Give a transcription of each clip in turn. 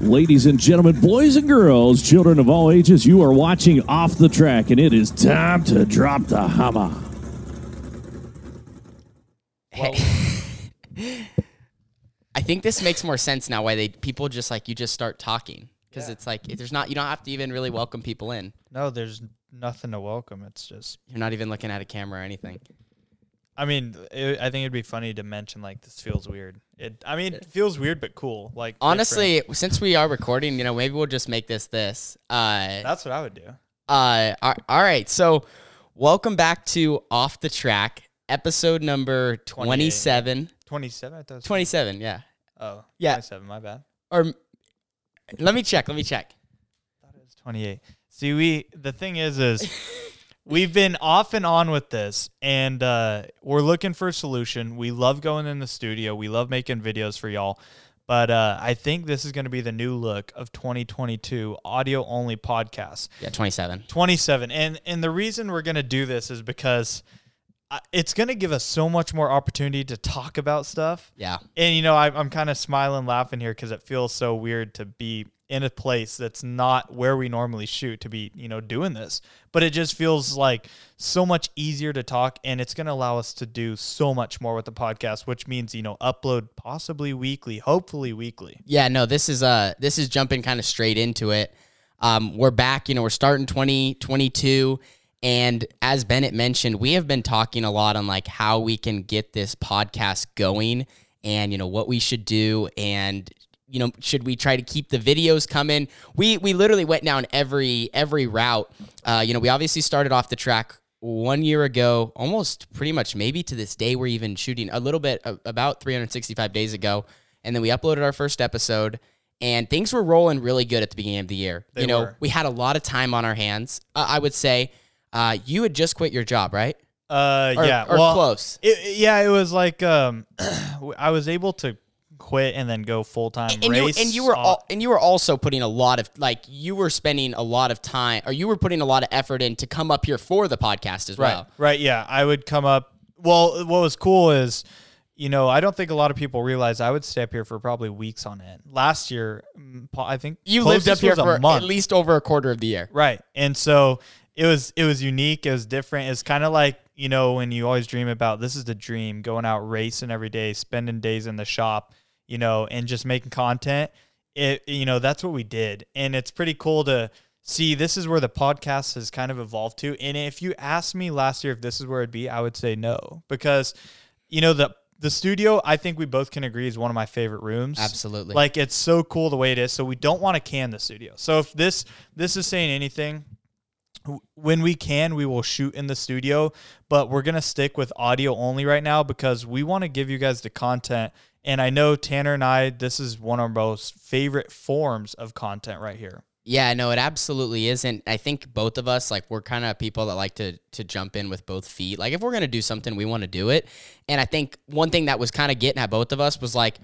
Ladies and gentlemen, boys and girls, children of all ages, you are watching Off the Track, and it is time to drop the hammer. I think this makes more sense now. Why they people just like you just start talking because it's like there's not you don't have to even really welcome people in. No, there's nothing to welcome. It's just, You're not even looking at a camera or anything. I mean, it, I think it'd be funny to mention like this feels weird. It, I mean, it feels weird but cool. Like different. Honestly, since we are recording, you know, maybe we'll just make this this. Uh, that's what I would do. uh, all right. So, welcome back to Off the Track, episode number 27. Twenty-seven. I thought it was 27, yeah. Oh, Yeah. 27, My bad. Or let me check. Let me check. I thought it was 28. See, we the thing is, is we've been off and on with this, and uh, we're looking for a solution. We love going in the studio. We love making videos for y'all. But uh, I think this is going to be the new look of 2022 audio only podcast. Yeah, 27. 27. And and the reason we're going to do this is because uh, it's going to give us so much more opportunity to talk about stuff. Yeah. And you know, I, I'm kind of smiling, laughing here because it feels so weird to be in a place that's not where we normally shoot to be, you know, doing this. But it just feels like so much easier to talk, and it's going to allow us to do so much more with the podcast, which means you know, upload possibly weekly, hopefully weekly. Yeah, no, this is uh this is jumping kind of straight into it. Um, we're back, you know, we're starting 2022 and as Bennett mentioned, we have been talking a lot on like how we can get this podcast going and you know what we should do and you know should we try to keep the videos coming? We we literally went down every every route. Uh, you know we obviously started off the track one year ago almost pretty much maybe to this day we're even shooting a little bit uh, about 365 days ago. And then we uploaded our first episode and things were rolling really good at the beginning of the year. They you know were. we had a lot of time on our hands. Uh, i would say uh, you had just quit your job right? Uh, or, yeah, or well, close. it- yeah, it was like um, I was able to quit and then go full time and you, race. and you were uh, all, and you were also putting a lot of like you were spending a lot of time or you were putting a lot of effort in to come up here for the podcast as Right. well. Right. Yeah. I would come up. Well, what was cool is, you know, I don't think a lot of people realize I would stay up here for probably weeks on end. Last year, mm, I think You lived up here for at least over a quarter of the year. Right. And so it was it was unique. It was different. It's kind of like, you know, when you always dream about this is the dream, going out racing every day, spending days in the shop, you know, and just making content. It you know, that's what we did. And it's pretty cool to see this is where the podcast has kind of evolved to. And if you asked me last year if this is where it'd be, I would say no. Because, you know, the the studio, I think we both can agree is one of my favorite rooms. Absolutely. Like it's so cool the way it is. So we don't want to can the studio. So if this this is saying anything, when we can, we will shoot in the studio, but we're gonna stick with audio only right now because we want to give you guys the content. And I know Tanner and I, this is one of our most favorite forms of content right here. Yeah, no, it absolutely isn't. I think both of us, like, we're kind of people that like to to jump in with both feet. Like, if we're gonna do something, we want to do it. And I think one thing that was kind of getting at both of us was like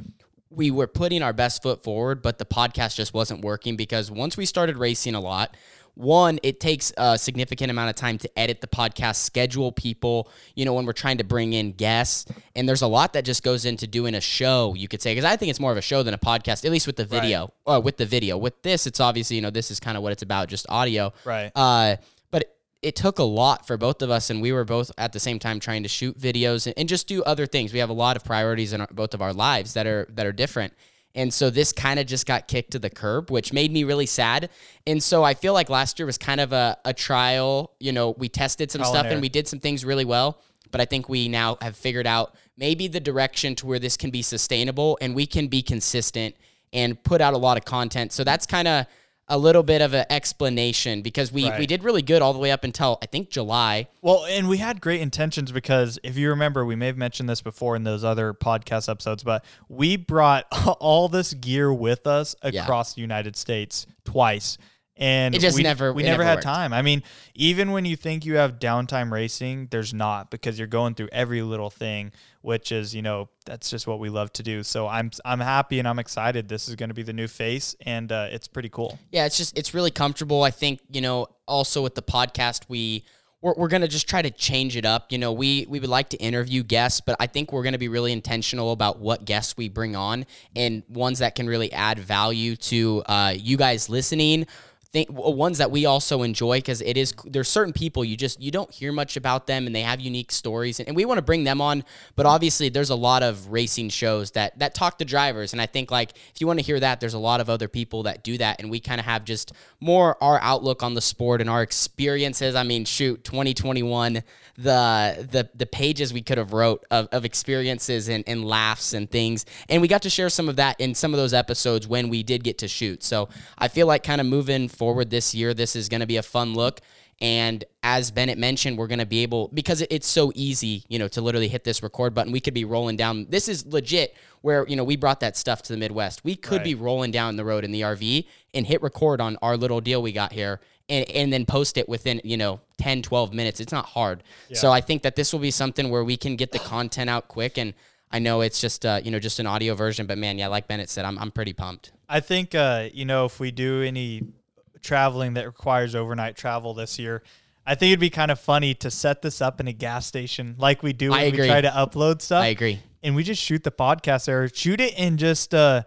we were putting our best foot forward, but the podcast just wasn't working because once we started racing a lot, one, it takes a significant amount of time to edit the podcast, schedule people, you know, when we're trying to bring in guests. And there's a lot that just goes into doing a show, you could say, because I think it's more of a show than a podcast, at least with the video. Or with the video. With this, it's obviously, you know, this is kind of what it's about, just audio. Right. Uh, but it, it took a lot for both of us, and we were both at the same time trying to shoot videos and, and just do other things. We have a lot of priorities in our, both of our lives that are that are different. And so this kind of just got kicked to the curb, which made me really sad. And so I feel like last year was kind of a, a trial. You know, we tested some Trial and stuff error. and we did some things really well. But I think we now have figured out maybe the direction to where this can be sustainable and we can be consistent and put out a lot of content. So that's kind of a little bit of an explanation because we, we did really good all the way up until I think July. Well, and we had great intentions because if you remember, we may have mentioned this before in those other podcast episodes, but we brought all this gear with us Yeah. across the United States twice. And It just we, never- we never, never had worked. time. I mean, even when you think you have downtime racing, there's not because you're going through every little thing, which is, you know, that's just what we love to do. So I'm I'm happy and I'm excited. This is going to be the new face and uh, it's pretty cool. Yeah, it's just it's really comfortable. I think, you know, also with the podcast we we're, we're going to just try to change it up. You know, we, we would like to interview guests, but I think we're going to be really intentional about what guests we bring on and ones that can really add value to uh, you guys listening think uh, ones that we also enjoy because it is there's certain people you just you don't hear much about them and they have unique stories and, and we want to bring them on but obviously there's a lot of racing shows that that talk to drivers and i think like if you want to hear that there's a lot of other people that do that and we kind of have just more our outlook on the sport and our experiences. I mean shoot 2021 the the the pages we could have wrote of, of experiences and, and laughs and things and we got to share some of that in some of those episodes when we did get to shoot. So i feel like kind of moving forward this year this is going to be a fun look and as Bennett mentioned, we're going to be able, because it's so easy, you know, to literally hit this record button. We could be rolling down. This is legit where, you know, we brought that stuff to the Midwest. We could right. be rolling down the road in the RV and hit record on our little deal we got here and, and then post it within, you know, 10, 12 minutes. It's not hard. Yeah. So I think that this will be something where we can get the content out quick. And I know it's just, uh, you know, just an audio version, but man, yeah, like Bennett said, I'm, I'm pretty pumped. I think, uh, you know, if we do any traveling that requires overnight travel this year, I think it'd be kind of funny to set this up in a gas station like we do when we try to upload stuff. I agree. And we just shoot the podcast there, shoot it in just, uh,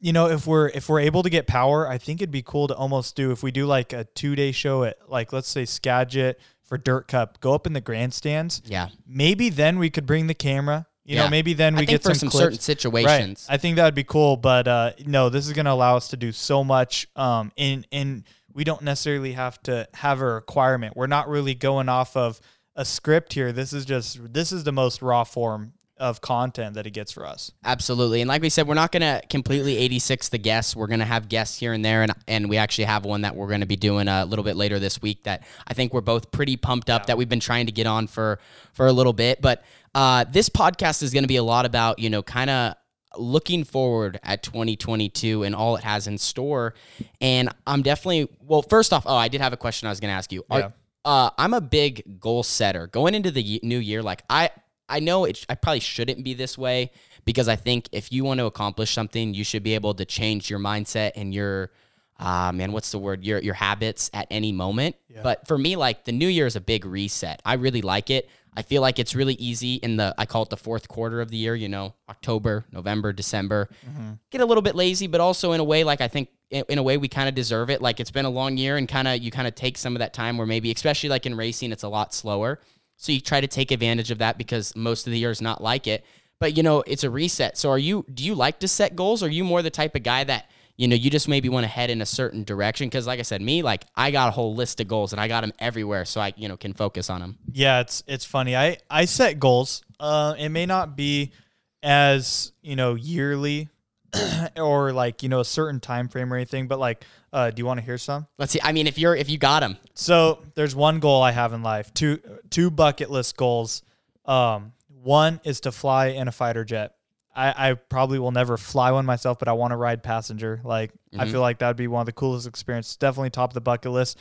you know, if we're if we're able to get power, I think it'd be cool to almost do if we do like a two day show at like let's say Skagit for Dirt Cup, go up in the grandstands. Yeah. Maybe then we could bring the camera. You yeah. know, maybe then we get for some, some certain situations. Right. I think that would be cool, but uh, no, this is going to allow us to do so much. Um, in in we don't necessarily have to have a requirement. We're not really going off of a script here. This is just this is the most raw form of content that it gets for us. Absolutely. And like we said, we're not going to completely 86 the guests. We're going to have guests here and there. And, and we actually have one that we're going to be doing a little bit later this week that I think we're both pretty pumped up yeah. that we've been trying to get on for, for a little bit. But uh, this podcast is going to be a lot about, you know, kind of looking forward at 2022 and all it has in store. And I'm definitely, well, first off, oh, I did have a question I was going to ask you. Are, yeah. Uh, I'm a big goal setter going into the new year. Like I, I know it. I probably shouldn't be this way because I think if you want to accomplish something, you should be able to change your mindset and your, uh, man, what's the word? Your your habits at any moment. Yeah. But for me, like the new year is a big reset. I really like it. I feel like it's really easy in the I call it the fourth quarter of the year. You know, October, November, December. Mm-hmm. Get a little bit lazy, but also in a way, like I think in a way we kind of deserve it. Like it's been a long year, and kind of you kind of take some of that time where maybe, especially like in racing, it's a lot slower. So you try to take advantage of that because most of the year is not like it. But you know, it's a reset. So are you do you like to set goals? Or are you more the type of guy that, you know, you just maybe want to head in a certain direction? Because like I said, me, like I got a whole list of goals and I got them everywhere so I, you know, can focus on them. Yeah, it's it's funny. I, I set goals. Uh it may not be as, you know, yearly or like you know a certain time frame or anything but like uh, do you want to hear some let's see i mean if you're if you got them so there's one goal i have in life two two bucket list goals um, one is to fly in a fighter jet I, I probably will never fly one myself but i want to ride passenger like mm-hmm. i feel like that would be one of the coolest experiences definitely top of the bucket list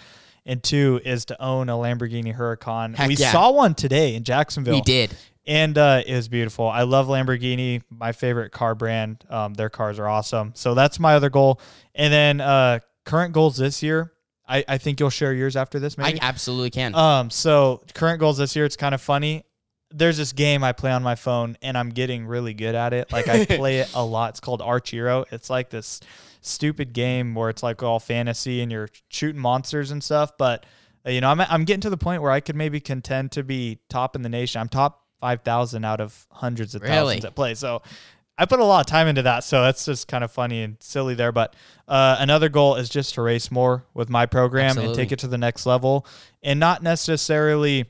and two is to own a Lamborghini Huracan. Heck we yeah. saw one today in Jacksonville. We did and uh, it was beautiful. I love Lamborghini, my favorite car brand. Um, their cars are awesome. So that's my other goal. And then uh, current goals this year. I, I think you'll share yours after this. Maybe I absolutely can. Um, so current goals this year. It's kind of funny. There's this game I play on my phone, and I'm getting really good at it. Like I play it a lot. It's called Archero. It's like this stupid game where it's like all fantasy and you're shooting monsters and stuff. But uh, you know, I'm I'm getting to the point where I could maybe contend to be top in the nation. I'm top five thousand out of hundreds of really? thousands at play. So I put a lot of time into that. So that's just kind of funny and silly there. But uh, another goal is just to race more with my program Absolutely. and take it to the next level, and not necessarily,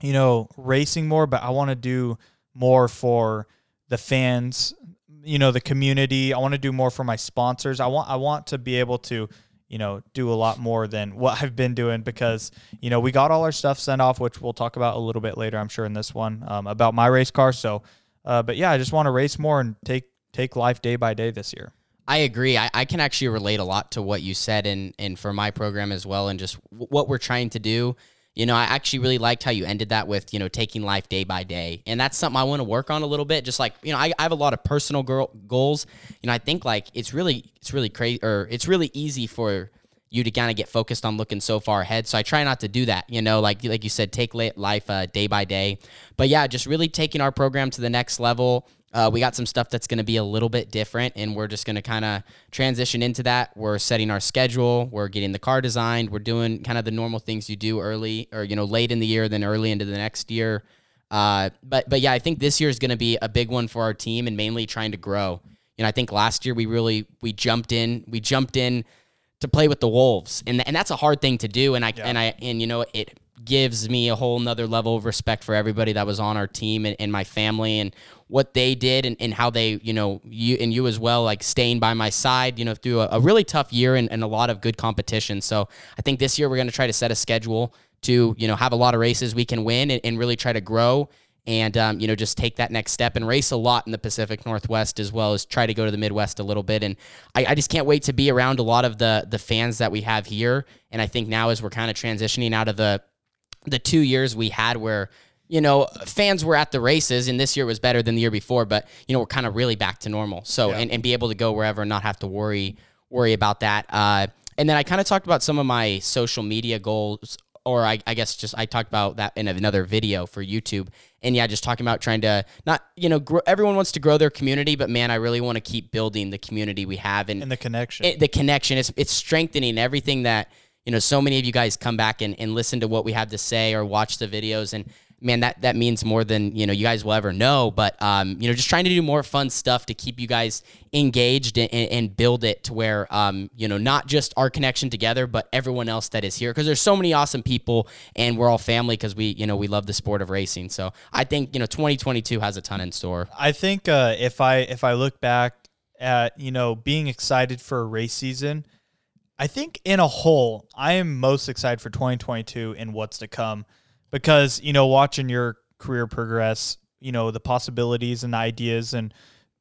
you know, racing more, but I want to do more for the fans you know the community i want to do more for my sponsors i want i want to be able to you know, do a lot more than what I've been doing because, you know, we got all our stuff sent off, which we'll talk about a little bit later, I'm sure, in this one um, about my race car. So, uh, but yeah, I just want to race more and take take life day by day this year. I agree. I, I can actually relate a lot to what you said and and for my program as well, and just w- what we're trying to do. You know, I actually really liked how you ended that with, you know, taking life day by day. And that's something I want to work on a little bit. Just like, you know, I, I have a lot of personal girl goals. You know, I think like it's really, it's really crazy or it's really easy for you to kind of get focused on looking so far ahead. So I try not to do that, you know, like like you said, take life uh, day by day. But yeah, just really taking our program to the next level. Uh, we got some stuff that's going to be a little bit different, and we're just going to kind of transition into that. We're setting our schedule. We're getting the car designed. We're doing kind of the normal things you do early, or you know, late in the year, then early into the next year. Uh, but but yeah, I think this year is going to be a big one for our team, and mainly trying to grow. You know, I think last year we really we jumped in. We jumped in to play with the wolves, and and that's a hard thing to do. And I yeah. and I and you know it gives me a whole nother level of respect for everybody that was on our team and, and my family and what they did and, and how they you know you and you as well like staying by my side you know through a, a really tough year and, and a lot of good competition so i think this year we're going to try to set a schedule to you know have a lot of races we can win and, and really try to grow and um, you know just take that next step and race a lot in the Pacific Northwest as well as try to go to the Midwest a little bit. And I, I, just can't wait to be around a lot of the the fans that we have here. And I think now as we're kind of transitioning out of the the two years we had where you know fans were at the races and this year was better than the year before, but you know we're kind of really back to normal. So yeah. and, and be able to go wherever and not have to worry worry about that. Uh, and then I kind of talked about some of my social media goals or I, I, guess just I talked about that in another video for YouTube. And yeah, just talking about trying to not, you know, grow, everyone wants to grow their community, but man, I really want to keep building the community we have and, and the connection. It, the connection. It's, it's strengthening everything that, you know, so many of you guys come back and, and listen to what we have to say or watch the videos. And man, that that means more than you know you guys will ever know. But um, you know, just trying to do more fun stuff to keep you guys engaged and, and build it to where um, you know not just our connection together, but everyone else that is here because there's so many awesome people and we're all family because we you know we love the sport of racing. So I think you know 2022 has a ton in store. I think uh, if I if I look back at you know being excited for a race season. I think in a whole, I am most excited for 2022 and what's to come because you know watching your career progress, you know the possibilities and ideas and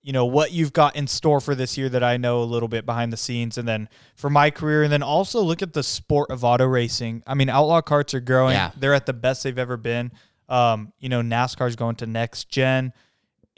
you know what you've got in store for this year that I know a little bit behind the scenes and then for my career and then also look at the sport of auto racing. I mean outlaw karts are growing. Yeah. They're at the best they've ever been. Um, you know NASCAR's going to next gen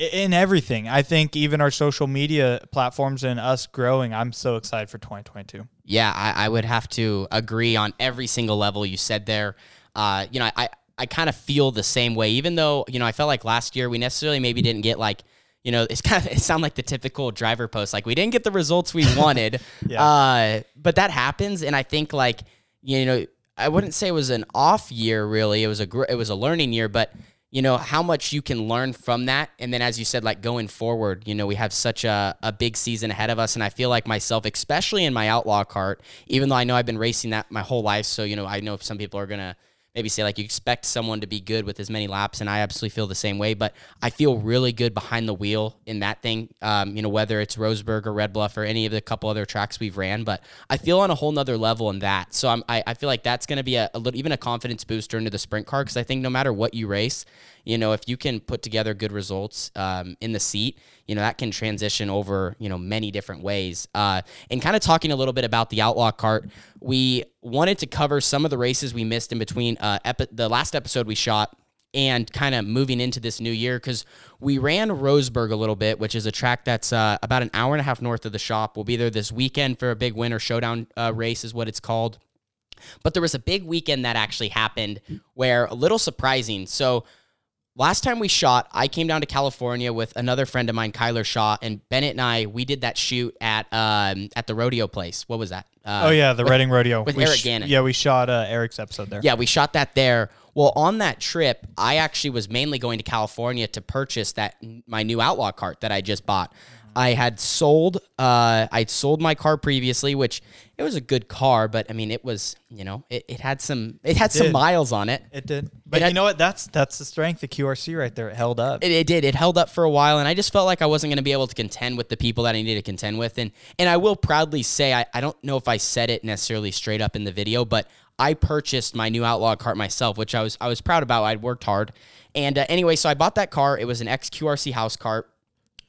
in everything. I think even our social media platforms and us growing, I'm so excited for 2022. Yeah, I, I would have to agree on every single level you said there. Uh, you know, I, I kind of feel the same way, even though, you know, I felt like last year we necessarily maybe didn't get like, you know, it's kind of, it sound like the typical driver post. Like we didn't get the results we wanted. yeah. uh, but that happens. And I think like, you know, I wouldn't say it was an off year really. It was a, gr- it was a learning year, but you know, how much you can learn from that. And then as you said, like going forward, you know, we have such a, a big season ahead of us. And I feel like myself, especially in my outlaw kart, even though I know I've been racing that my whole life. So, you know, I know some people are going to, maybe say like you expect someone to be good with as many laps, and I absolutely feel the same way. But I feel really good behind the wheel in that thing. Um, you know, whether it's Roseburg or Red Bluff or any of the couple other tracks we've ran, but I feel on a whole nother level in that. So I'm, I, I feel like that's going to be a, a little even a confidence booster into the sprint car because I think no matter what you race, you know, if you can put together good results um, in the seat, you know, that can transition over, you know, many different ways. Uh, and kind of talking a little bit about the Outlaw Kart, we wanted to cover some of the races we missed in between uh, epi- the last episode we shot and kind of moving into this new year because we ran Roseburg a little bit, which is a track that's uh, about an hour and a half north of the shop. We'll be there this weekend for a big winter showdown uh, race, is what it's called. But there was a big weekend that actually happened where a little surprising. So Last time we shot, I came down to California with another friend of mine, Kyler Shaw, and Bennett and I. We did that shoot at um, at the rodeo place. What was that? Uh, oh yeah, the with, Redding Rodeo with we Eric sh- Gannon. Yeah, we shot uh, Eric's episode there. Yeah, we shot that there. Well, on that trip, I actually was mainly going to California to purchase that my new Outlaw kart that I just bought. I had sold uh I'd sold my car previously, which it was a good car, but I mean it was, you know, it, it had some it had it some miles on it. It did. But it had, you know what? That's that's the strength of QRC right there. It held up. It, it did. It held up for a while and I just felt like I wasn't gonna be able to contend with the people that I needed to contend with. And and I will proudly say I, I don't know if I said it necessarily straight up in the video, but I purchased my new Outlaw kart myself, which I was I was proud about. I'd worked hard. And uh, anyway, so I bought that car. It was an XQRC house kart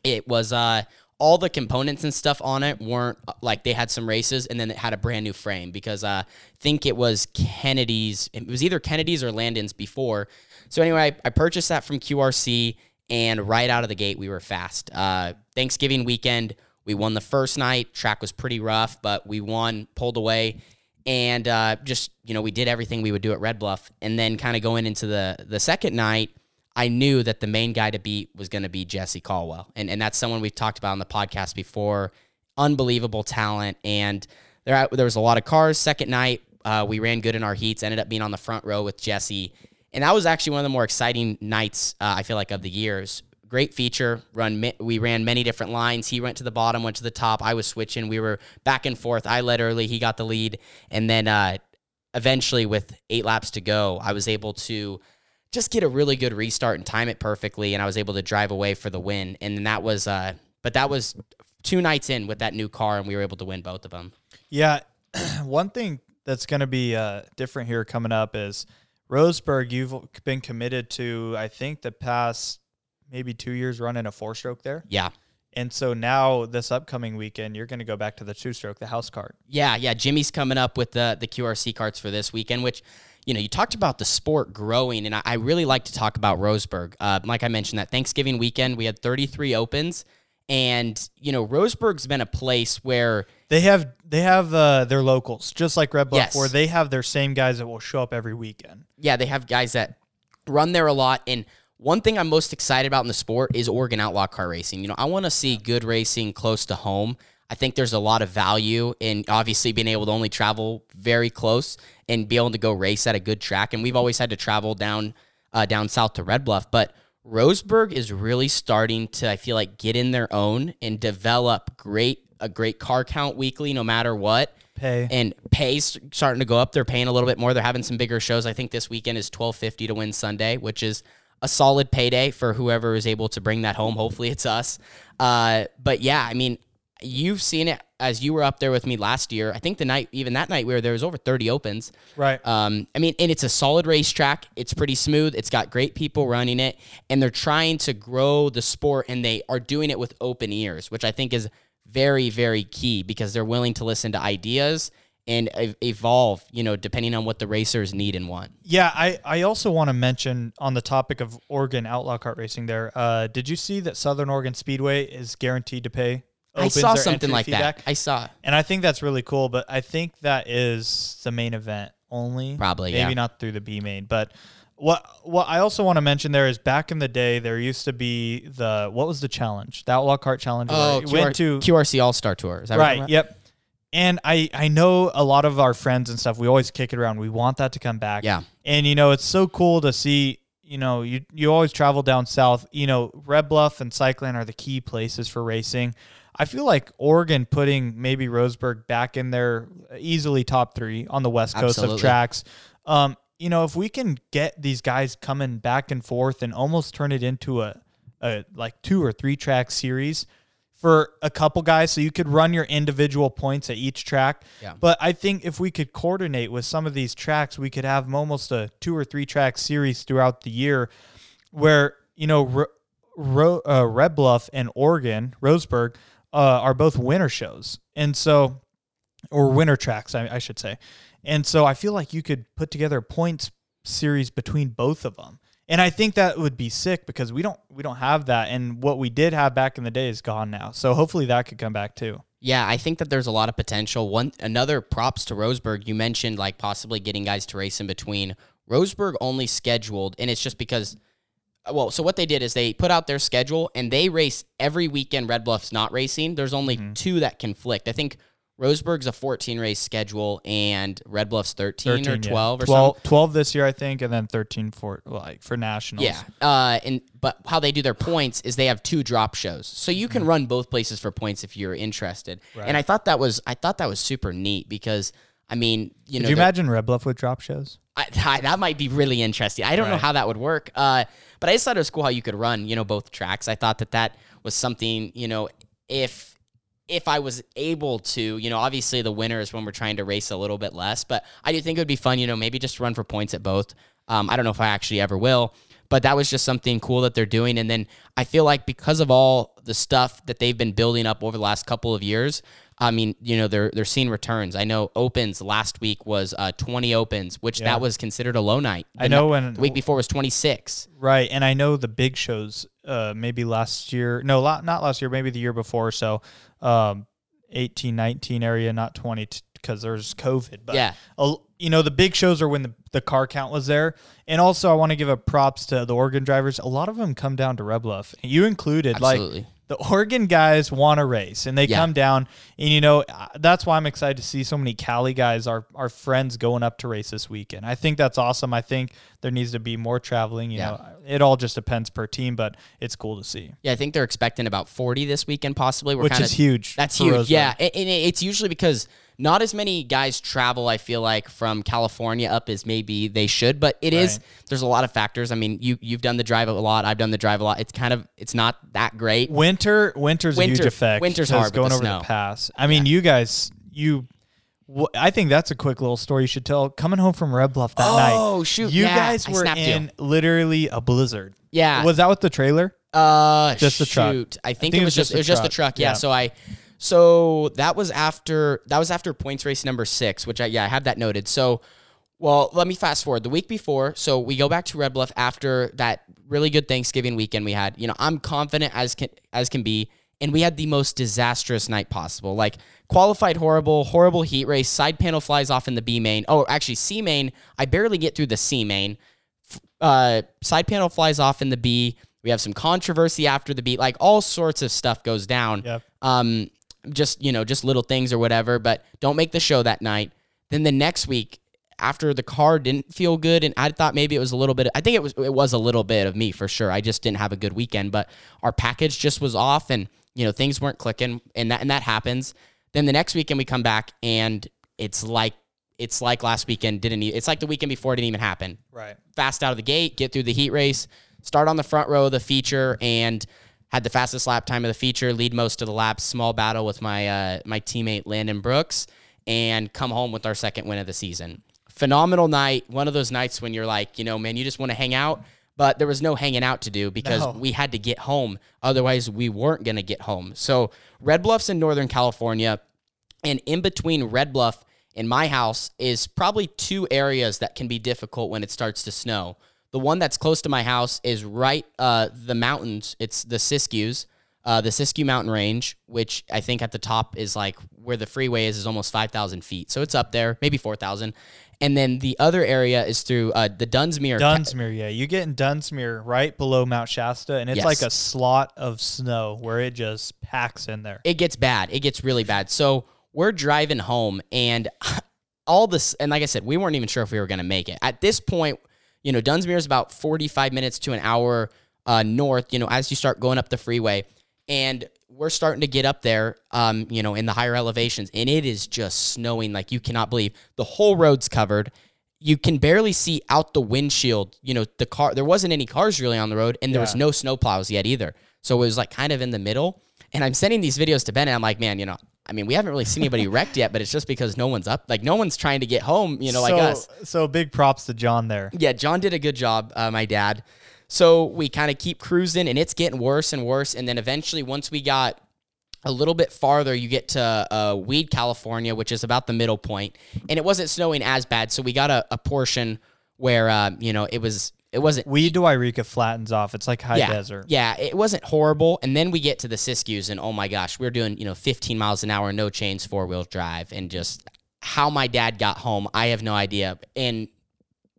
it was uh all the components and stuff on it weren't uh, like they had some races and then it had a brand new frame because uh, I think it was Kennedy's. It was either Kennedy's or Landon's before. So anyway, I, I purchased that from QRC and right out of the gate we were fast. Uh, Thanksgiving weekend, we won the first night. Track was pretty rough, but we won, pulled away. and uh, just you know we did everything we would do at Red Bluff, and then kind of going into the the second night, I knew that the main guy to beat was going to be Jesse Caldwell, and and that's someone we've talked about on the podcast before. Unbelievable talent, and there there was a lot of cars. Second night, uh, we ran good in our heats. Ended up being on the front row with Jesse, and that was actually one of the more exciting nights uh, I feel like of the years. Great feature. Run. We ran many different lines. He went to the bottom, went to the top. I was switching. We were back and forth. I led early. He got the lead, and then uh, eventually, with eight laps to go, I was able to just get a really good restart and time it perfectly, and I was able to drive away for the win. And then that was, uh, but that was two nights in with that new car, and we were able to win both of them. Yeah, one thing that's going to be uh, different here coming up is Roseburg. You've been committed to, I think, the past maybe two years running a four stroke there. Yeah. And so now this upcoming weekend, you're going to go back to the two stroke, the house kart. Yeah, yeah. Jimmy's coming up with the the QRC karts for this weekend, which you know you talked about the sport growing, and I, I really like to talk about Roseburg. Uh, like I mentioned, that Thanksgiving weekend we had 33 opens, and you know Roseburg's been a place where they have they have uh, their locals, just like Red Bluff, Yes. where they have their same guys that will show up every weekend. yeah, they have guys that run there a lot. And one thing I'm most excited about in the sport is Oregon Outlaw Car Racing. You know, I want to see good racing close to home. I think there's a lot of value in obviously being able to only travel very close and be able to go race at a good track. And we've always had to travel down uh, down south to Red Bluff, but Roseburg is really starting to I feel like get in their own and develop great a great car count weekly no matter what Pay. and pay's starting to go up. They're paying a little bit more. They're having some bigger shows. I think this weekend is twelve fifty to win Sunday, which is a solid payday for whoever is able to bring that home. Hopefully, it's us. Uh, but yeah, I mean, you've seen it as you were up there with me last year. I think the night, even that night, we were there was over thirty opens. Right. Um, I mean, and it's a solid racetrack. It's pretty smooth. It's got great people running it, and they're trying to grow the sport, and they are doing it with open ears, which I think is very, very key because they're willing to listen to ideas and evolve. You know, depending on what the racers need and want. Yeah, I, I also want to mention on the topic of Oregon outlaw kart racing there. Uh, did you see that Southern Oregon Speedway is guaranteed to pay? I saw something like fee that. I saw. It. And I think that's really cool, but I think that is the main event only. Probably, Maybe yeah. not through the B main. But what what I also want to mention there is back in the day there used to be the what was the challenge? The outlaw kart challenge Oh, QR, went to QRC All Star Tour. Is that right, Right. yep. And I I know a lot of our friends and stuff, we always kick it around. We want that to come back. Yeah. And you know, it's so cool to see, you know, you you always travel down south. You know, Red Bluff and Cycleland are the key places for racing. I feel like Oregon putting maybe Roseburg back in there easily top three on the west coast Absolutely. of tracks. Um, you know, if we can get these guys coming back and forth and almost turn it into a, a like two or three track series for a couple guys so you could run your individual points at each track. Yeah. But I think if we could coordinate with some of these tracks, we could have almost a two or three track series throughout the year where, you know, Ro- Ro- uh, Red Bluff and Oregon, Roseburg, uh, are both winter shows. And so, or winter tracks, I, I should say. And so I feel like you could put together a points series between both of them. And I think that would be sick because we don't we don't have that and what we did have back in the day is gone now. So hopefully that could come back too. Yeah, I think that there's a lot of potential. One another props to Roseburg. You mentioned like possibly getting guys to race in between. Roseburg only scheduled, and it's just because. Well, so what they did is they put out their schedule and they race every weekend. Red Bluff's not racing. There's only mm-hmm. two that conflict. I think Roseburg's a 14 race schedule and Red Bluff's 13, or yeah. 12 or 12, something. 12 this year I think and then 13 for like for nationals. Yeah. Uh, and but how they do their points is they have two drop shows, so you can run both places for points if you're interested. And I thought that was I thought that was super neat because I mean you Could know you imagine Red Bluff with drop shows? I, I- that might be really interesting. I don't know how that would work, uh, but I just thought it was cool how you could run, you know, both tracks. I thought that that was something, you know, if if I was able to, you know, obviously the winner is when we're trying to race a little bit less, but I do think it would be fun, you know, maybe just run for points at both. Um, I don't know if I actually ever will, but that was just something cool that they're doing. And then I feel like because of all the stuff that they've been building up over the last couple of years, I mean, you know, they're they're seeing returns. I know opens last week was uh, 20 opens, which Yeah. that was considered a low night. I know when- the week before was 26. Right, and I know the big shows. Uh, maybe last year, no, not last year, maybe the year before. So, um, 18, 19 area, not 20, t- because there's COVID. But Yeah. a- you know, the big shows are when the, the car count was there. And also, I want to give a props to the Oregon drivers. A lot of them come down to Red Bluff, you included. Absolutely. Like the Oregon guys want to race, and they Yeah. come down. And you know, that's why I'm excited to see so many Cali guys, our our friends, going up to race this weekend. I think that's awesome. I think there needs to be more traveling. You Yeah. know, it all just depends per team, but it's cool to see. Yeah, I think they're expecting about 40 this weekend, possibly. We're Which kinda- is huge That's huge. Yeah, and it's usually because not as many guys travel. I feel like from California up as maybe they should, but it is. Right. There's a lot of factors. I mean, you you've done the drive a lot. I've done the drive a lot. It's kind of it's not that great. Winter, winter's a huge effect. Winter's hard going the over snow. the pass. I mean, you guys, you. I think that's a quick little story you should tell. Coming home from Red Bluff that night. Oh, shoot, You yeah, guys were snapped you. in literally a blizzard. Yeah. Was that with the trailer? Uh, Just the truck. shoot. I think, think it was just it was just the truck. Yeah. Yeah. So I, so that was after that was after points race number six, which I yeah I have that noted. So, well, let me fast forward the week before. So we go back to Red Bluff after that really good Thanksgiving weekend we had. You know, I'm confident as can as can be, and we had the most disastrous night possible. Like qualified horrible, horrible heat race. Side panel flies off in the B main. Oh, actually C main. I barely get through the C main uh, side panel flies off in the B. We have some controversy after the B. Like all sorts of stuff goes down. Yep. Um, just you know, just little things or whatever. But don't make the show that night. Then the next week, after the car didn't feel good, and I thought maybe it was a little bit. I think it was it was a little bit of me for sure. I just didn't have a good weekend, but our package just was off, and you know things weren't clicking, and that and that happens. Then the next weekend we come back, and it's like it's like last weekend didn't. It's like the weekend before it didn't even happen Right. fast out of the gate, get through the heat race, start on the front row of the feature, and had the fastest lap time of the feature, lead most of the laps, small battle with my uh, my teammate Landon Brooks, and come home with our second win of the season. Phenomenal night. One of those nights when you're like, you know, man, you just want to hang out. But there was no hanging out to do because No. we had to get home. Otherwise, we weren't going to get home. So, Red Bluffs in Northern California, and in between Red Bluff and my house is probably two areas that can be difficult when it starts to snow. The one that's close to my house is right uh, the mountains. It's the Siskiyous, uh, the Siskiyou Mountain Range, which I think at the top is like where the freeway is, is almost five thousand feet. So it's up there, maybe four thousand. And then the other area is through uh, the Dunsmuir. Dunsmuir, yeah. You get in Dunsmuir right below Mount Shasta, and it's Yes. like a slot of snow where it just packs in there. it gets bad. It gets really bad. So we're driving home, and all this, and like I said, we weren't even sure if we were going to make it. At this point, you know, Dunsmuir is about 45 minutes to an hour uh, north, you know, as you start going up the freeway. And we're starting to get up there, um, you know, in the higher elevations, and it is just snowing like you cannot believe. The whole road's covered. You can barely see out the windshield. You know, the car, there wasn't any cars really on the road, and there was no snow plows yet either. So it was like kind of in the middle. And I'm sending these videos to Ben, and I'm like, man, you know, I mean, we haven't really seen anybody wrecked yet, but it's just because no one's up. Like, no one's trying to get home, you know, like us. So big props to John there. Yeah, John did a good job, uh, my dad. So we kind of keep cruising, and it's getting worse and worse. And then eventually, once we got a little bit farther, you get to uh, Weed, California, which is about the middle point, and it wasn't snowing as bad. So we got a, a portion where uh, you know it was it wasn't Weed to Yreka flattens off. It's like high yeah, desert. Yeah, it wasn't horrible. And then we get to the Siskiyous, and oh my gosh, we are doing you know 15 miles an hour, no chains, four wheel drive, and just how my dad got home, I have no idea. And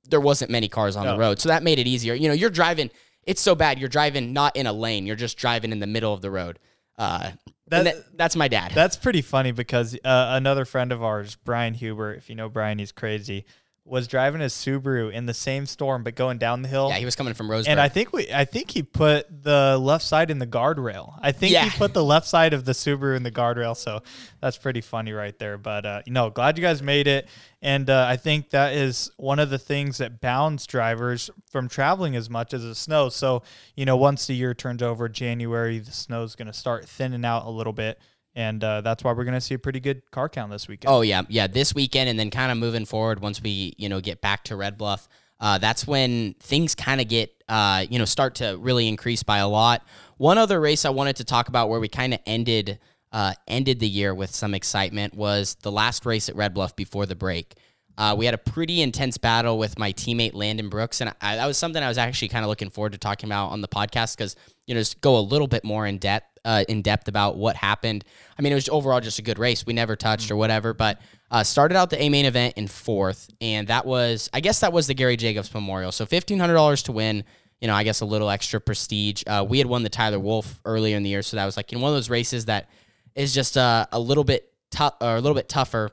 there wasn't many cars on the road, so that made it easier. You know, you're driving. It's so bad. You're driving not in a lane. You're just driving in the middle of the road. Uh, That- that- that's my dad. That's pretty funny because uh, another friend of ours, Brian Huber, if you know Brian, he's crazy, was driving his Subaru in the same storm but going down the hill. yeah, he was coming from Roseburg. and I think we, I think he put the left side in the guardrail. I think Yeah. he put the left side of the Subaru in the guardrail. So that's pretty funny right there. But uh, you know, glad you guys made it. And uh, I think that is one of the things that bounds drivers from traveling as much as the snow. So you know, once the year turns over, January, the snow's going to start thinning out a little bit. And uh, that's why we're going to see a pretty good car count this weekend. Oh yeah, yeah. This weekend, and then kind of moving forward once we you know get back to Red Bluff. Uh, that's when things kind of get uh, you know start to really increase by a lot. One other race I wanted to talk about where we kind of ended uh, ended the year with some excitement was the last race at Red Bluff before the break. Uh, we had a pretty intense battle with my teammate Landon Brooks, and I, that was something I was actually kind of looking forward to talking about on the podcast because you know just go a little bit more in depth uh, in depth about what happened. I mean, it was overall just a good race. We never touched or whatever, but uh, started out the A main event in fourth, and that was I guess that was the Gary Jacobs Memorial. So fifteen hundred dollars to win. You know, I guess a little extra prestige. Uh, we had won the Tyler Wolf earlier in the year, so that was like know, one of those races that is just uh, a little bit tough or a little bit tougher.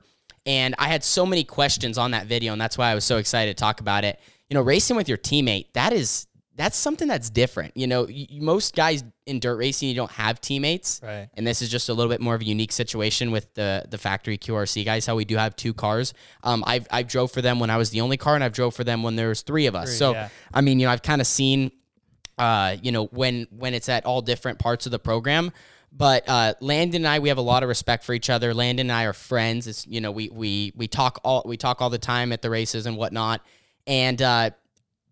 And I had so many questions on that video, and that's why I was so excited to talk about it. You know, racing with your teammate, that is that's something that's different. You know, you, most guys in dirt racing, you don't have teammates, Right. and this is just a little bit more of a unique situation with the the factory QRC guys. How we do have two cars. Um, I've I've drove for them when I was the only car, and I've drove for them when there was three of us. Three, so yeah. I mean, you know, I've kind of seen, uh, you know, when when it's at all different parts of the program. But uh, Landon and I, we have a lot of respect for each other. Landon and I are friends. It's you know, we we we talk all we talk all the time at the races and whatnot. And uh,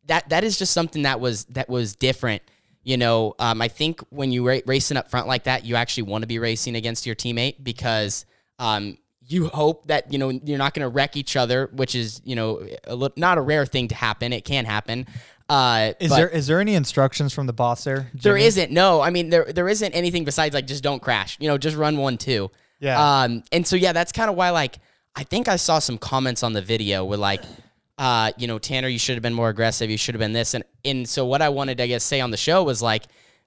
that that is just something that was that was different. You know, um, I think when you ra- racing up front like that, you actually want to be racing against your teammate because um, you hope that you know you're not going to wreck each other, which is you know a li- not a rare thing to happen. It can happen. Uh, Is there is there any instructions from the boss there? there Jimmy? isn't. No, I mean there there isn't anything besides like just don't crash. You know, just run one two. Yeah. Um, and so yeah, that's kind of why like I think I saw some comments on the video with like, uh, you know, Tanner, you should have been more aggressive. You should have been this. And and so what I wanted to I guess say on the show was like,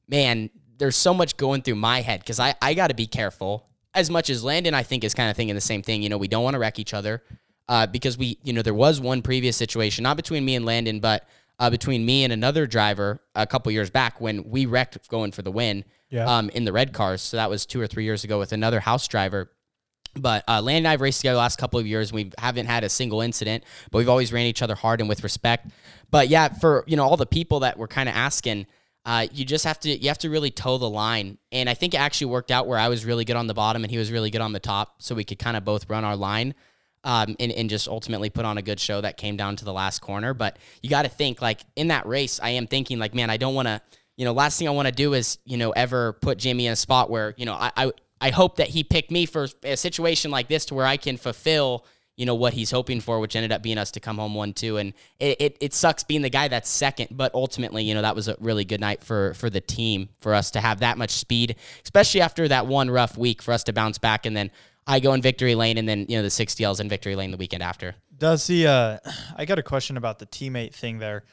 man, there's so much going through my head because I I got to be careful as much as Landon I think is kind of thinking the same thing. You know, we don't want to wreck each other. Uh, because we, you know, there was one previous situation, not between me and Landon, but uh, between me and another driver a couple years back when we wrecked going for the win Yeah. um, in the red cars. So that was two or three years ago with another house driver. But uh, Landon and I have raced together the last couple of years. We haven't had a single incident, but we've always ran each other hard and with respect. But yeah, for you know all the people that were kind of asking, uh, you just have to you have to really toe the line. And I think it actually worked out where I was really good on the bottom and he was really good on the top, so we could kind of both run our line. Um, and, and just ultimately put on a good show that came down to the last corner. But you got to think like in that race, I am thinking like, man, I don't want to, you know, last thing I want to do is, you know, ever put Jimmy in a spot where, you know, I, I, I hope that he picked me for a situation like this to where I can fulfill, you know, what he's hoping for, which ended up being us to come home one, two. And it, it, it sucks being the guy that's second, but ultimately, you know, that was a really good night for, for the team, for us to have that much speed, especially after that one rough week for us to bounce back. And then I go in victory lane and then, you know, the 60Ls in victory lane the weekend after. Does the uh I got a question about the teammate thing there.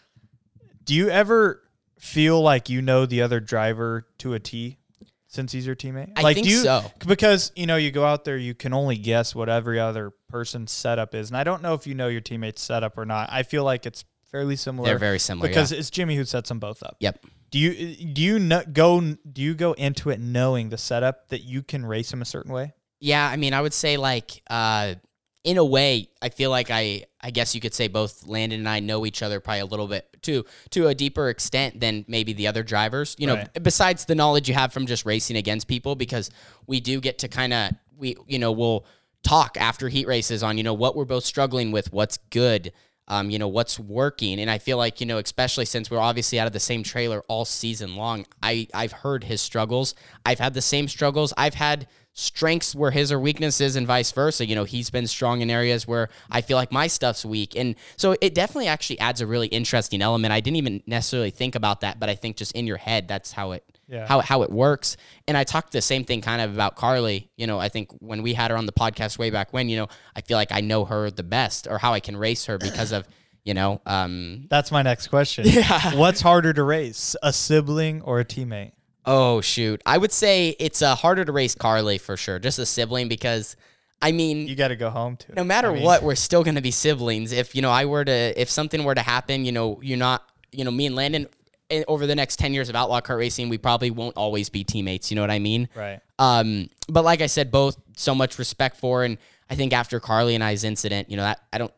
Do you ever feel like you know the other driver to a T since he's your teammate? I like think do you, so. Because, you know, you go out there, you can only guess what every other person's setup is. And I don't know if you know your teammate's setup or not. I feel like it's fairly similar. They're very similar. because yeah. it's Jimmy who sets them both up. Yep. Do you do you kn- go do you go into it knowing the setup that you can race him a certain way? Yeah, I mean, I would say like uh in a way, I feel like I I guess you could say both Landon and I know each other probably a little bit to to a deeper extent than maybe the other drivers. You know, Right. besides the knowledge you have from just racing against people because we do get to kind of we you know, we'll talk after heat races on, you know, what we're both struggling with, what's good, um, you know, what's working. And I feel like, you know, especially since we're obviously out of the same trailer all season long, I, I've heard his struggles. I've had the same struggles. I've had strengths where his are weaknesses and vice versa. You know, he's been strong in areas where I feel like my stuff's weak. And so it definitely actually adds a really interesting element. I didn't even necessarily think about that, but I think just in your head, that's how it Yeah. how how it works. And I talked the same thing kind of about Carly. You know, I think when we had her on the podcast way back when, you know, I feel like I know her the best or how I can race her because of, you know, um That's my next question. Yeah. What's harder to race, a sibling or a teammate? Oh shoot. I would say it's uh, harder to race Carly for sure, just a sibling because I mean You got to go home to. no matter I mean, what, we're still going to be siblings. If you know, I were to, if something were to happen, you know, you're not, you know, me and Landon over the next ten years of outlaw kart racing, we probably won't always be teammates. You know what I mean? Right. Um, but like I said, both so much respect for, and I think after Carly and I's incident, you know, that I don't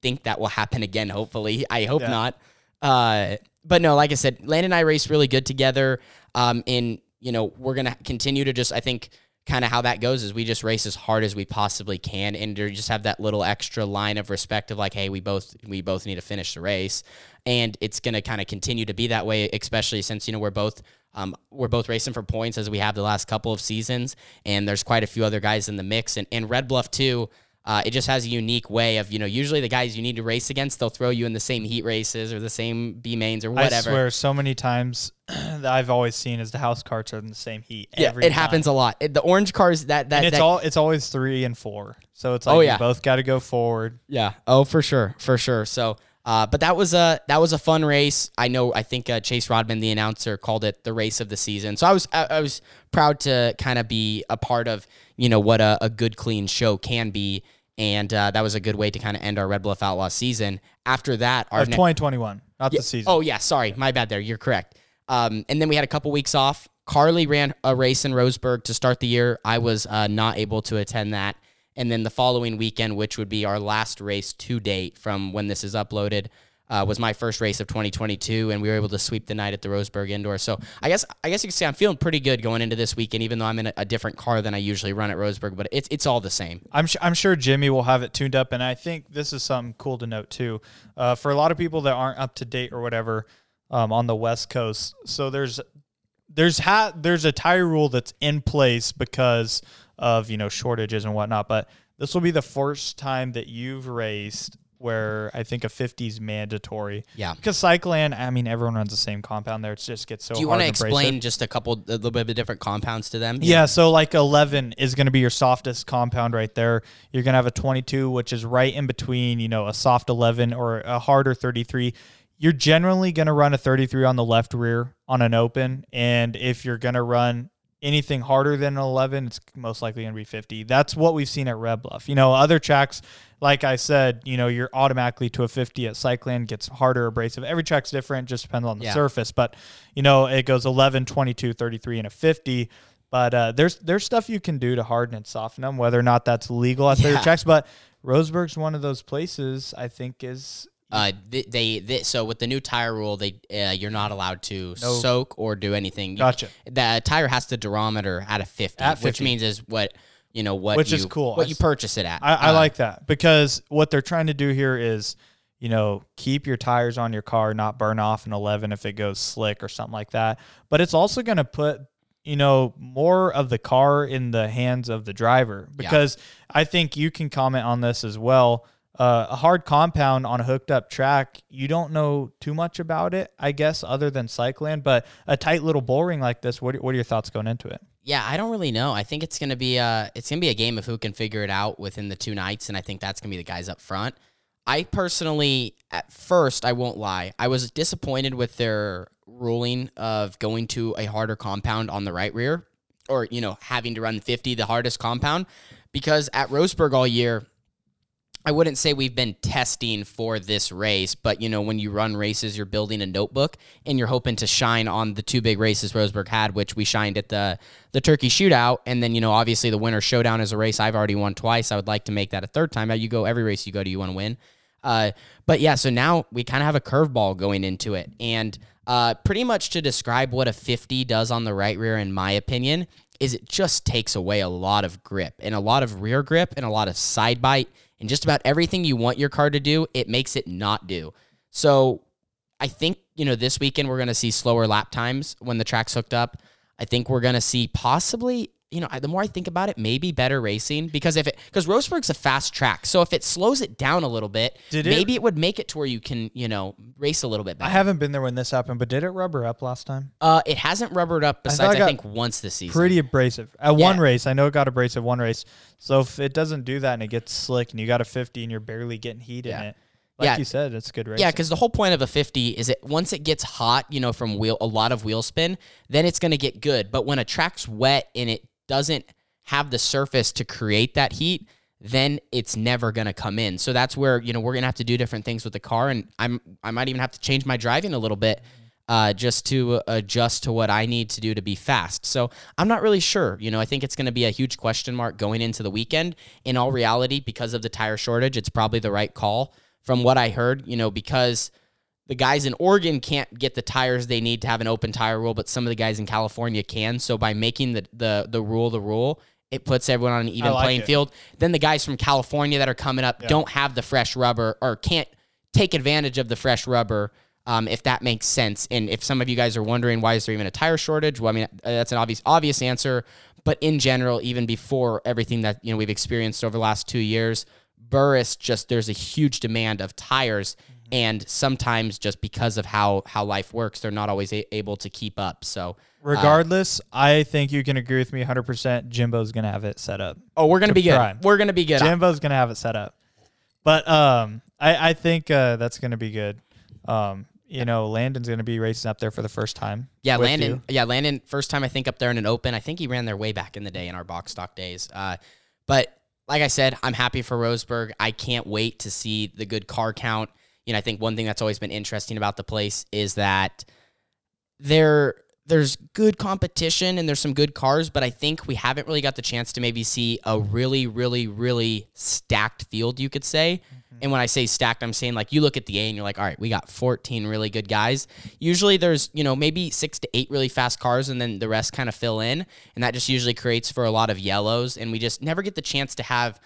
think that will happen again. Hopefully, I hope Yeah. not. Uh, but no, like I said, Landon and I race really good together. Um, and you know, we're gonna continue to just, I think, kind of how that goes is we just race as hard as we possibly can, and to just have that little extra line of respect of like, hey, we both we both need to finish the race, and it's gonna kind of continue to be that way, especially since you know we're both um, we're both racing for points as we have the last couple of seasons, and there's quite a few other guys in the mix. And, and Red Bluff too, Uh, it just has a unique way of, you know, usually the guys you need to race against, they'll throw you in the same heat races or the same B mains or whatever. I swear, so many times that I've always seen is the house karts are in the same heat. Yeah, it time. happens a lot. It, the orange cars that that, And it's that- all it's always three and four. So it's like Oh, you yeah. both got to go forward. Yeah. Oh, for sure, for sure. So, uh, but that was a that was a fun race. I know. I think uh, Chase Rodman, the announcer, called it the race of the season. So I was I, I was proud to kind of be a part of you know what a, a good clean show can be, and uh, that was a good way to kind of end our Red Bluff Outlaw season. After that, our Of ne- 2021, not Yeah. the season. Oh yeah, sorry, my bad. There, you're correct. Um, and then we had a couple weeks off. Carly ran a race in Roseburg to start the year. I was uh, not able to attend that. And then the following weekend, which would be our last race to date from when this is uploaded, uh, was my first race of 2022, and we were able to sweep the night at the Roseburg Indoor. So I guess I guess you can say I'm feeling pretty good going into this weekend, even though I'm in a, a different car than I usually run at Roseburg. But it's it's all the same. I'm su- I'm sure Jimmy will have it tuned up, and I think this is something cool to note too. Uh, for a lot of people that aren't up to date or whatever um, on the West Coast, so there's there's ha- there's a tire rule that's in place because of you know shortages and whatnot. But this will be the first time that you've raced where I think a 50 is mandatory. Yeah. Because Cycleland, I mean, everyone runs the same compound there. It just gets so. Do you want to explain just a couple, a little bit of different compounds to them? Yeah, so like 11 is going to be your softest compound right there. You're going to have a 22, which is right in between, you know, a soft 11 or a harder 33. You're generally going to run a 33 on the left rear on an open. And if you're going to run anything harder than an 11, it's most likely going to be 50. That's what we've seen at Red Bluff. You know, other tracks, like I said, you know, you're automatically to a 50 at Cycleland, gets harder abrasive. Every track's different, just depends on the Yeah. surface. But, you know, it goes 11, 22, 33, and a 50. But uh, there's there's stuff you can do to harden and soften them, whether or not that's legal at their Yeah. tracks. But Roseburg's one of those places I think is Uh, they, they, they so with the new tire rule, they uh, you're not allowed to No. soak or do anything. You- Gotcha. The tire has to durometer at a 50, At which means is what you know what Which you, is cool. What I you purchase it at. I, I Uh, like that because what they're trying to do here is, you know, keep your tires on your car, not burn off an 11 if it goes slick or something like that. But it's also going to put, you know, more of the car in the hands of the driver because I think you can comment on this as well. Uh, a hard compound on a hooked up track, you don't know too much about it, I guess, other than Cycleland. But a tight little bull ring like this, what, what are your thoughts going into it? Yeah, I don't really know. I think it's gonna be uh it's gonna be a game of who can figure it out within the two nights, and I think that's gonna be the guys up front. I personally, at first, I won't lie, I was disappointed with their ruling of going to a harder compound on the right rear, or you know having to run 50, the hardest compound, because at Roseburg all year. I wouldn't say we've been testing for this race, but you know, when you run races, you're building a notebook and you're hoping to shine on the two big races Roseburg had, which we shined at the the Turkey Shootout, and then you know, obviously the Winter Showdown is a race I've already won twice. I would like to make that a third time. You go every race you go to, you want to win. Uh, but yeah, so now we kind of have a curveball going into it, and uh, pretty much to describe what a 50 does on the right rear, in my opinion, is it just takes away a lot of grip and a lot of rear grip and a lot of side bite and just about everything you want your car to do, it makes it not do. So I think, you know, this weekend we're going to see slower lap times when the track's hooked up. I think we're going to see possibly, you know, I- the more I think about it, maybe better racing because if it, because Roseburg's a fast track. So if it slows it down a little bit, Did it- maybe it would make it to where you can, you know, race a little bit better. I haven't been there when this happened, but did it rubber up last time? uh, it hasn't rubbered up besides, I I, think, once this season. Pretty abrasive. At Yeah. one race, I know it got abrasive one race. So if it doesn't do that and it gets slick and you got a 50 and you're barely getting heat Yeah. in it, like Yeah. you said, it's good racing. Yeah, because the whole point of a 50 is that once it gets hot, you know, from wheel a lot of wheel spin, then it's going to get good. But when a track's wet and it doesn't have the surface to create that heat, then it's never going to come in. So that's where you know we're going to have to do different things with the car, and I'm I might even have to change my driving a little bit. Uh, just to adjust to what I need to do to be fast. So I'm not really sure. You know, I think it's going to be a huge question mark going into the weekend. In all reality, because of the tire shortage, it's probably the right call. From what I heard, you know, because the guys in Oregon can't get the tires they need to have an open tire rule, but some of the guys in California can. So by making the the the rule the rule, it puts everyone on an even like playing it. field. Then the guys from California that are coming up don't have the fresh rubber or can't take advantage of the fresh rubber. Um, if that makes sense, and if some of you guys are wondering why is there even a tire shortage, well, I mean uh, that's an obvious obvious answer, but in general, even before everything that you know we've experienced over the last two years, Burris just there's a huge demand of tires, and sometimes just because of how how life works, they're not always a- able to keep up. So. Regardless, I think you can agree with me 100%. Jimbo's going to have it set up. Oh, we're gonna To be good. prime. We're gonna be good. Jimbo's going to have it set up. But um, I, I think uh, that's going to be good. Um, you know, Landon's going to be racing up there for the first time. Yeah, Landon. you. Yeah, Landon. First time I think up there in an open. I think he ran there way back in the day in our box stock days. Uh, but like I said, I'm happy for Roseburg. I can't wait to see the good car count. You know, I think one thing that's always been interesting about the place is that there there's good competition and there's some good cars, but I think we haven't really got the chance to maybe see a really, really, really stacked field, you could say. Mm-hmm. And when I say stacked, I'm saying like you look at the A and you're like, all right, we got 14 really good guys. Usually there's, you know, maybe six to eight really fast cars and then the rest kind of fill in. And that just usually creates for a lot of yellows. And we just never get the chance to have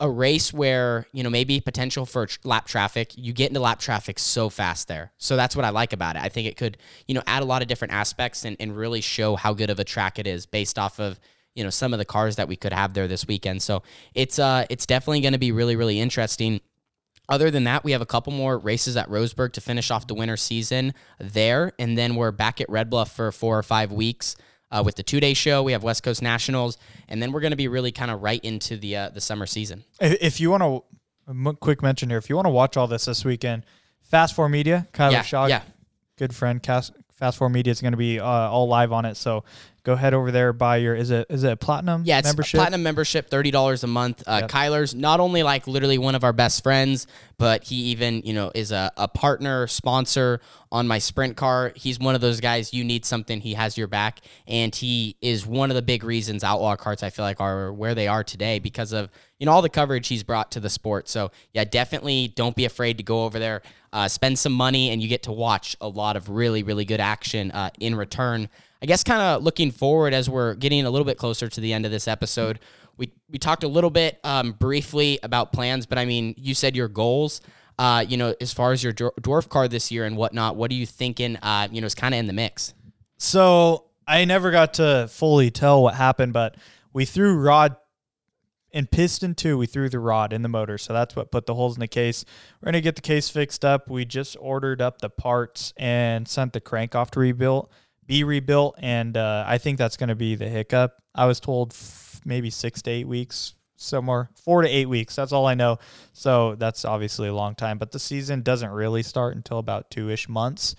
a race where you know maybe potential for lap traffic you get into lap traffic so fast there. So that's what i like about it. I think it could you know add a lot of different aspects and, and really show how good of a track it is based off of you know some of the cars that we could have there this weekend. So it's uh it's definitely going to be really really interesting. Other than that, we have a couple more races at Roseburg to finish off the winter season there, and then we're back at Red Bluff for four or five weeks uh, with the two day show. We have West Coast Nationals, and then we're going to be really kind of right into the uh, the summer season. If you want to, quick mention here, if you want to watch all this this weekend, Fast Four Media, Kyler Yeah, Shaw, yeah. good friend, Cas- Fast Forward Media is going to be uh, all live on it. So go head over there, buy your is it is it a platinum Yeah, it's membership? a platinum membership, thirty dollars a month. Uh, Yep. Kyler's not only like literally one of our best friends, but he even you know is a, a partner sponsor on my sprint car. He's one of those guys. You need something, he has your back, and he is one of the big reasons Outlaw Karts I feel like are where they are today because of you know all the coverage he's brought to the sport. So yeah, definitely don't be afraid to go over there, uh, spend some money, and you get to watch a lot of really really good action uh, in return. I guess kind of looking forward as we're getting a little bit closer to the end of this episode. We we talked a little bit um, briefly about plans, but I mean, you said your goals. Uh, you know, as far as your dwarf car this year and whatnot, what are you thinking? Uh, you know, it's kind of in the mix. So I never got to fully tell what happened, but we threw rod in piston two. We threw the rod in the motor, so that's what put the holes in the case. We're gonna get the case fixed up. We just ordered up the parts and sent the crank off to rebuild, be rebuilt, and uh, I think that's gonna be the hiccup. I was told f- maybe six to eight weeks. Somewhere four to eight weeks. That's all I know. So that's obviously a long time, but the season doesn't really start until about two ish months.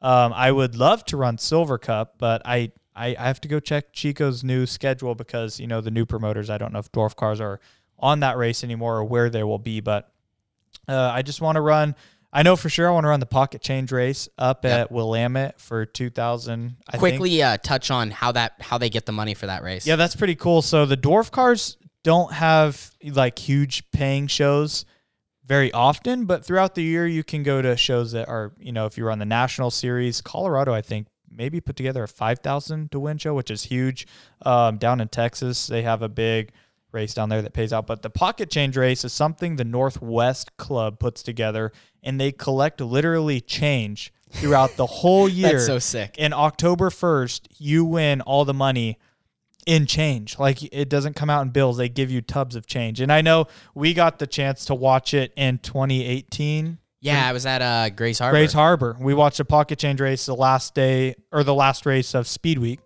Um, I would love to run Silver Cup, but I, I I have to go check Chico's new schedule because you know the new promoters. I don't know if Dwarf Cars are on that race anymore or where they will be, but uh, I just want to run. I know for sure I want to run the pocket change race up Yep. at Willamette for 2000. I think. Quickly uh, touch on how that how they get the money for that race. Yeah, that's pretty cool. So the dwarf cars don't have like huge paying shows very often, but throughout the year you can go to shows that are, you know, if you run the national series, Colorado, I think maybe put together a 5,000 to win show, which is huge. Um, down in Texas, they have a big race down there that pays out. But the pocket change race is something the Northwest Club puts together, and they collect literally change throughout the whole year. That's so sick. And October 1st, you win all the money in change. Like it doesn't come out in bills. They give you tubs of change. And I know we got the chance to watch it in 2018. Yeah, I was at uh, Grays Harbor. Grays Harbor. We watched a pocket change race the last day or the last race of Speed Week.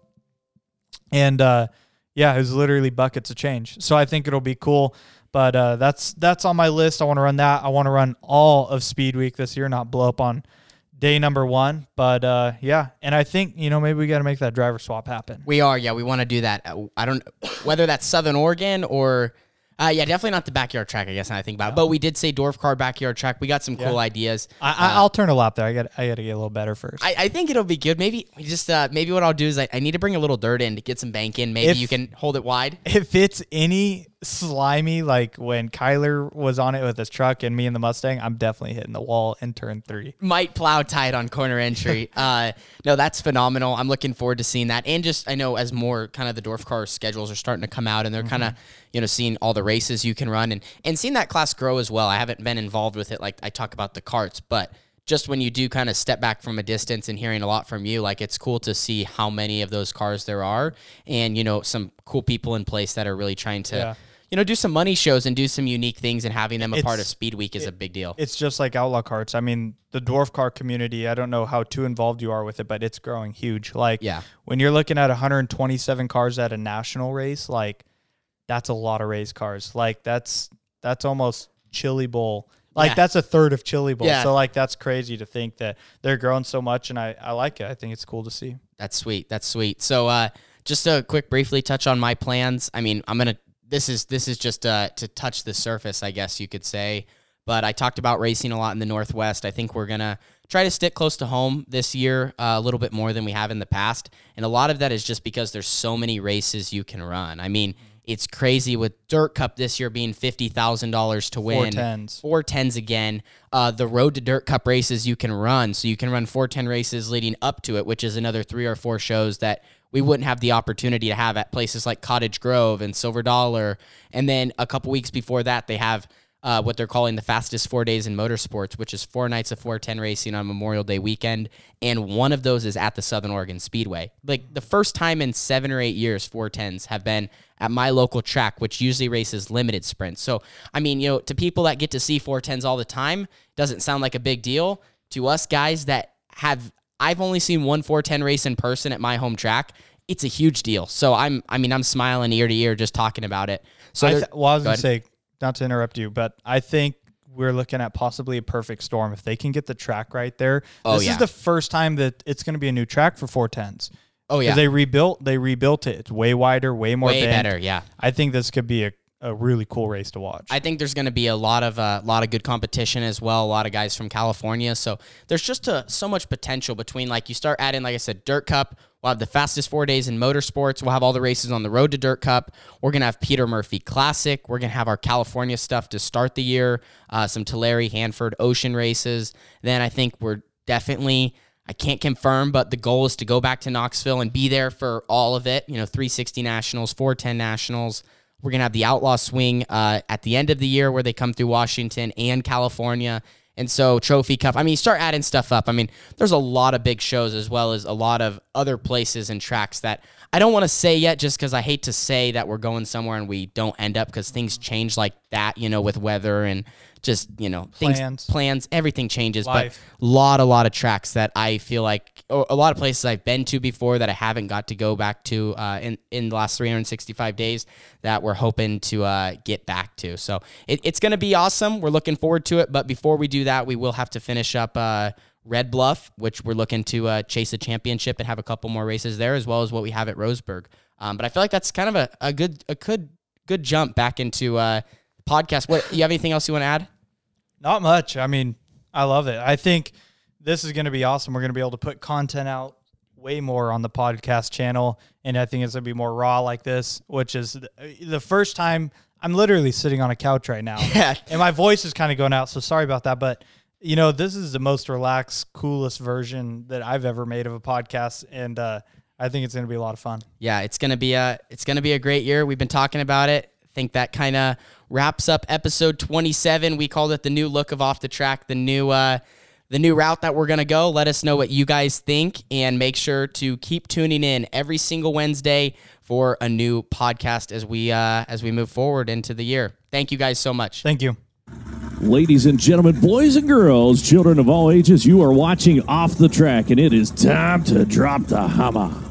And uh yeah, it was literally buckets of change. So I think it'll be cool. But uh that's that's on my list. I want to run that. I want to run all of Speed Week this year, not blow up on day number one. But uh yeah. And I think, you know, maybe we gotta make that driver swap happen. We are, yeah. We want to do that. Uh, I don't whether that's Southern Oregon or, uh, yeah, definitely not the backyard track. I guess now I think about it. But we did say Dwarf Car backyard track. We got some cool ideas. I, I I'll turn a lap there. I got I gotta get a little better first. I, I think it'll be good. Maybe we just uh, maybe what I'll do is I, I need to bring a little dirt in to get some bank in. Maybe If- you can hold it wide. if it's any slimy like when Kyler was on it with his truck and me and the Mustang, I'm definitely hitting the wall in turn three. Might plow tight on corner entry. uh, no, that's phenomenal. I'm looking forward to seeing that. And just I know as more kind of the Dwarf car schedules are starting to come out and they're kind of you know seeing all the races you can run and and seeing that class grow as well. I haven't been involved with it like I talk about the karts, but just when you do kind of step back from a distance and hearing a lot from you, like it's cool to see how many of those cars there are, and you know some cool people in place that are really trying to. Yeah. You know, do some money shows and do some unique things, and having them a part of Speed Week is a big deal. It's just like outlaw karts. I mean, the dwarf car community, I don't know how too involved you are with it, but it's growing huge. Like Yeah. when you're looking at 127 cars at a national race, like that's a lot of race cars. Like that's that's almost Chili Bowl. Like Yeah. that's a third of Chili Bowl. Yeah. So like that's crazy to think that they're growing so much and I, I like it. I think it's cool to see. That's sweet. That's sweet. So, uh, just to quick, briefly touch on my plans. I mean, I'm gonna. This is this is just uh, to touch the surface, I guess you could say. But I talked about racing a lot in the Northwest. I think we're gonna try to stick close to home this year, uh, a little bit more than we have in the past. And a lot of that is just because there's so many races you can run. I mean, it's crazy with Dirt Cup this year being fifty thousand dollars to win. 410s. Four tens again. Uh, the road to dirt cup races you can run, so you can run four ten races leading up to it, which is another three or four shows that we wouldn't have the opportunity to have at places like Cottage Grove and Silver Dollar. And then a couple weeks before that, they have uh, what they're calling the fastest four days in motorsports, which is four nights of 410 racing on Memorial Day weekend. And one of those is at the Southern Oregon Speedway. Like the first time in seven or eight years, 410s have been at my local track, which usually races limited sprints. So, I mean, you know, to people that get to see 410s all the time, doesn't sound like a big deal. To us guys that have, I've only seen one 410 race in person at my home track. It's a huge deal. So I'm, I mean, I'm smiling ear to ear just talking about it. So I th- well, I was Go gonna ahead. say, not to interrupt you, but I think we're looking at possibly a perfect storm if they can get the track right there. Oh, this yeah. is the first time that it's going to be a new track for 410s. oh yeah, they rebuilt, they rebuilt it. It's way wider, way more way better. Yeah. I think this could be a, a really cool race to watch. I think there's going to be a lot of a lot of good competition as well. A lot of guys from California, so there's just a, so much potential between like you start adding, like I said, Dirt Cup. We'll have the fastest four days in motorsports. We'll have all the races on the road to Dirt Cup. We're gonna have Peter Murphy Classic. We're gonna have our California stuff to start the year. Uh, some Tulare, Hanford, Ocean races. Then I think we're definitely. I can't confirm, but the goal is to go back to Knoxville and be there for all of it. You know, 360 Nationals, 410 Nationals. We're gonna have the Outlaw Swing uh, at the end of the year where they come through Washington and California, and so Trophy Cup. I mean, start adding stuff up. I mean, there's a lot of big shows as well as a lot of other places and tracks that I don't want to say yet, just because I hate to say that we're going somewhere and we don't end up because things change like that, you know, with weather and just you know things Plans. plans everything changes Life. but lot a lot of tracks that i feel like a lot of places i've been to before that i haven't got to go back to uh, in, in the last 365 days that we're hoping to uh, get back to so it, it's going to be awesome we're looking forward to it but before we do that we will have to finish up uh, red bluff which we're looking to uh, chase a championship and have a couple more races there as well as what we have at roseburg um, but i feel like that's kind of a, a good a good good jump back into uh, podcast what you have anything else you want to add Not much. I mean, I love it. I think this is going to be awesome. We're going to be able to put content out way more on the podcast channel. And I think it's going to be more raw like this, which is the, first time I'm literally sitting on a couch right now. Yeah. And my voice is kind of going out. So sorry about that. But, you know, this is the most relaxed, coolest version that I've ever made of a podcast. And uh, I think it's going to be a lot of fun. yeah, it's gonna be a it's gonna be a great year. We've been talking about it. I think that kind of wraps up episode 27. We called it the new look of off the track, the new uh, the new route that we're gonna go. Let us know what you guys think, and make sure to keep tuning in every single Wednesday for a new podcast as we uh, as we move forward into the year. Thank you guys so much. Thank you. Ladies and gentlemen, boys and girls, children of all ages, you are watching Off the Track, and it is time to drop the hammer.